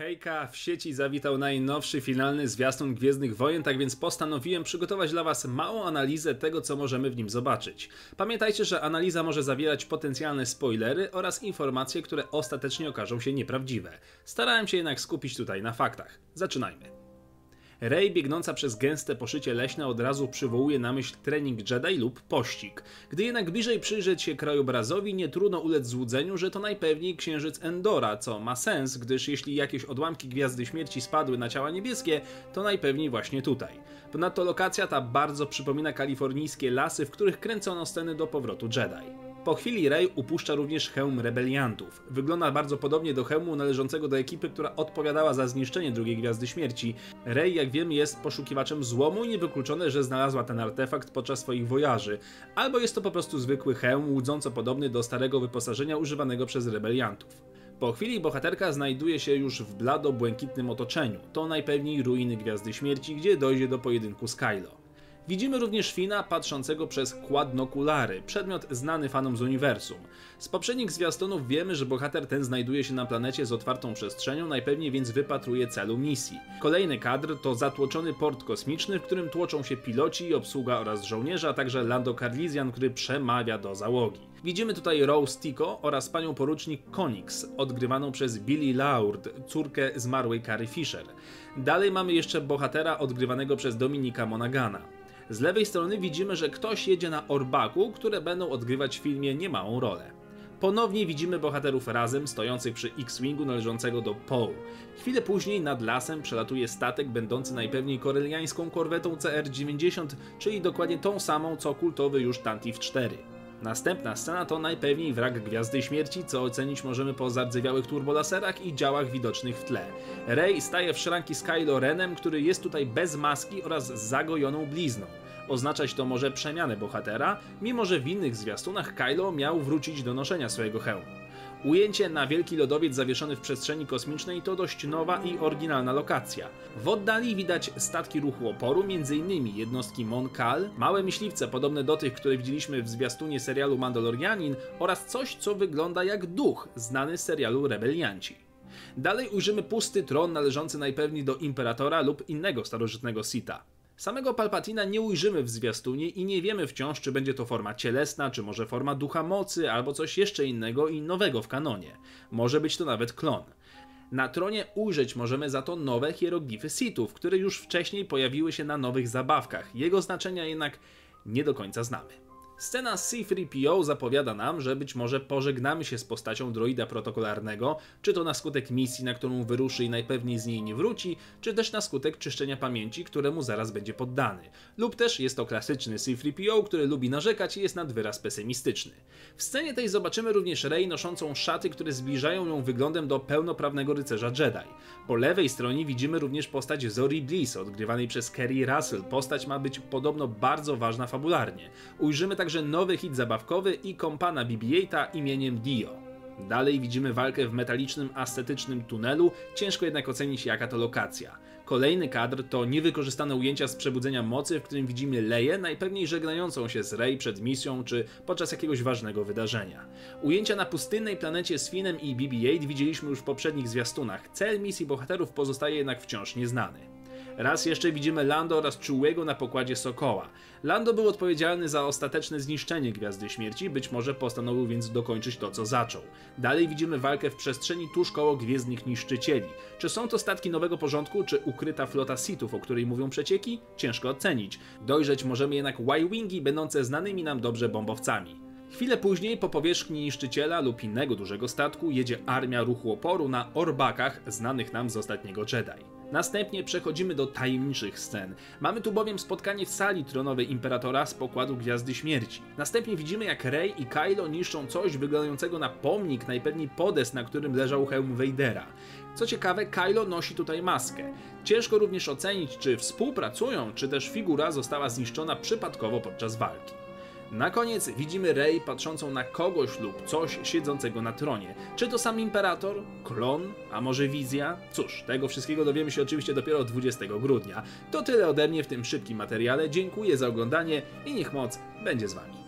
Hejka, w sieci zawitał najnowszy finalny zwiastun Gwiezdnych Wojen, tak więc postanowiłem przygotować dla Was małą analizę tego, co możemy w nim zobaczyć. Pamiętajcie, że analiza może zawierać potencjalne spoilery oraz informacje, które ostatecznie okażą się nieprawdziwe. Starałem się jednak skupić tutaj na faktach. Zaczynajmy. Rey biegnąca przez gęste poszycie leśne od razu przywołuje na myśl trening Jedi lub pościg. Gdy jednak bliżej przyjrzeć się krajobrazowi, nie trudno ulec złudzeniu, że to najpewniej księżyc Endora, co ma sens, gdyż jeśli jakieś odłamki Gwiazdy Śmierci spadły na ciała niebieskie, to najpewniej właśnie tutaj. Ponadto lokacja ta bardzo przypomina kalifornijskie lasy, w których kręcono sceny do powrotu Jedi. Po chwili Rey upuszcza również hełm rebeliantów. Wygląda bardzo podobnie do hełmu należącego do ekipy, która odpowiadała za zniszczenie drugiej Gwiazdy Śmierci. Rey, jak wiem, jest poszukiwaczem złomu i niewykluczone, że znalazła ten artefakt podczas swoich wojaży. Albo jest to po prostu zwykły hełm, łudząco podobny do starego wyposażenia używanego przez rebeliantów. Po chwili bohaterka znajduje się już w blado-błękitnym otoczeniu. To najpewniej ruiny Gwiazdy Śmierci, gdzie dojdzie do pojedynku z Kylo. Widzimy również Fina patrzącego przez kładnokulary, przedmiot znany fanom z uniwersum. Z poprzednich zwiastunów wiemy, że bohater ten znajduje się na planecie z otwartą przestrzenią, najpewniej więc wypatruje celu misji. Kolejny kadr to zatłoczony port kosmiczny, w którym tłoczą się piloci, obsługa oraz żołnierze, a także Lando Carlisian, który przemawia do załogi. Widzimy tutaj Rose Tico oraz panią porucznik Konix, odgrywaną przez Billy Laurd, córkę zmarłej Carrie Fisher. Dalej mamy jeszcze bohatera odgrywanego przez Dominika Monagana. Z lewej strony widzimy, że ktoś jedzie na orbaku, które będą odgrywać w filmie niemałą rolę. Ponownie widzimy bohaterów razem, stojących przy X-Wingu należącego do Poe. Chwilę później nad lasem przelatuje statek będący najpewniej koreliańską korwetą CR-90, czyli dokładnie tą samą co kultowy już Tantif 4. Następna scena to najpewniej wrak Gwiazdy Śmierci, co ocenić możemy po zardzewiałych turbolaserach i działach widocznych w tle. Rey staje w szranki z Kylo Renem, który jest tutaj bez maski oraz z zagojoną blizną. Oznaczać to może przemianę bohatera, mimo że w innych zwiastunach Kylo miał wrócić do noszenia swojego hełmu. Ujęcie na wielki lodowiec zawieszony w przestrzeni kosmicznej to dość nowa i oryginalna lokacja. W oddali widać statki ruchu oporu, m.in. jednostki Mon Cal, małe myśliwce podobne do tych, które widzieliśmy w zwiastunie serialu Mandalorianin oraz coś, co wygląda jak duch, znany z serialu Rebelianci. Dalej ujrzymy pusty tron należący najpewniej do Imperatora lub innego starożytnego Sita. Samego Palpatina nie ujrzymy w zwiastunie i nie wiemy wciąż, czy będzie to forma cielesna, czy może forma ducha mocy, albo coś jeszcze innego i nowego w kanonie. Może być to nawet klon. Na tronie ujrzeć możemy za to nowe hieroglify Sithów, które już wcześniej pojawiły się na nowych zabawkach. Jego znaczenia jednak nie do końca znamy. Scena z C-3PO zapowiada nam, że być może pożegnamy się z postacią droida protokolarnego, czy to na skutek misji, na którą wyruszy i najpewniej z niej nie wróci, czy też na skutek czyszczenia pamięci, któremu zaraz będzie poddany. Lub też jest to klasyczny C-3PO, który lubi narzekać i jest nad wyraz pesymistyczny. W scenie tej zobaczymy również Rey noszącą szaty, które zbliżają ją wyglądem do pełnoprawnego rycerza Jedi. Po lewej stronie widzimy również postać Zori Bliss, odgrywanej przez Kerry Russell. Postać ma być podobno bardzo ważna fabularnie. Ujrzymy także także nowy hit zabawkowy i kompana BB-8 imieniem Dio. Dalej widzimy walkę w metalicznym, ascetycznym tunelu, ciężko jednak ocenić jaka to lokacja. Kolejny kadr to niewykorzystane ujęcia z Przebudzenia Mocy, w którym widzimy Leję, najpewniej żegnającą się z Rey przed misją czy podczas jakiegoś ważnego wydarzenia. Ujęcia na pustynnej planecie z Finem i BB-8 widzieliśmy już w poprzednich zwiastunach, cel misji bohaterów pozostaje jednak wciąż nieznany. Raz jeszcze widzimy Lando oraz Chewiego na pokładzie Sokoła. Lando był odpowiedzialny za ostateczne zniszczenie Gwiazdy Śmierci, być może postanowił więc dokończyć to, co zaczął. Dalej widzimy walkę w przestrzeni tuż koło Gwiezdnych Niszczycieli. Czy są to statki nowego porządku, czy ukryta flota Sithów, o której mówią przecieki? Ciężko ocenić. Dojrzeć możemy jednak Y-Wingi, będące znanymi nam dobrze bombowcami. Chwilę później po powierzchni niszczyciela lub innego dużego statku jedzie armia ruchu oporu na orbakach znanych nam z ostatniego Jedi. Następnie przechodzimy do tajemniczych scen. Mamy tu bowiem spotkanie w sali tronowej Imperatora z pokładu Gwiazdy Śmierci. Następnie widzimy jak Rey i Kylo niszczą coś wyglądającego na pomnik, najpewniej podest, na którym leżał hełm Vadera. Co ciekawe, Kylo nosi tutaj maskę. Ciężko również ocenić, czy współpracują, czy też figura została zniszczona przypadkowo podczas walki. Na koniec widzimy Rey patrzącą na kogoś lub coś siedzącego na tronie. Czy to sam imperator? Klon? A może wizja? Cóż, tego wszystkiego dowiemy się oczywiście dopiero 20 grudnia. To tyle ode mnie w tym szybkim materiale. Dziękuję za oglądanie i niech moc będzie z wami.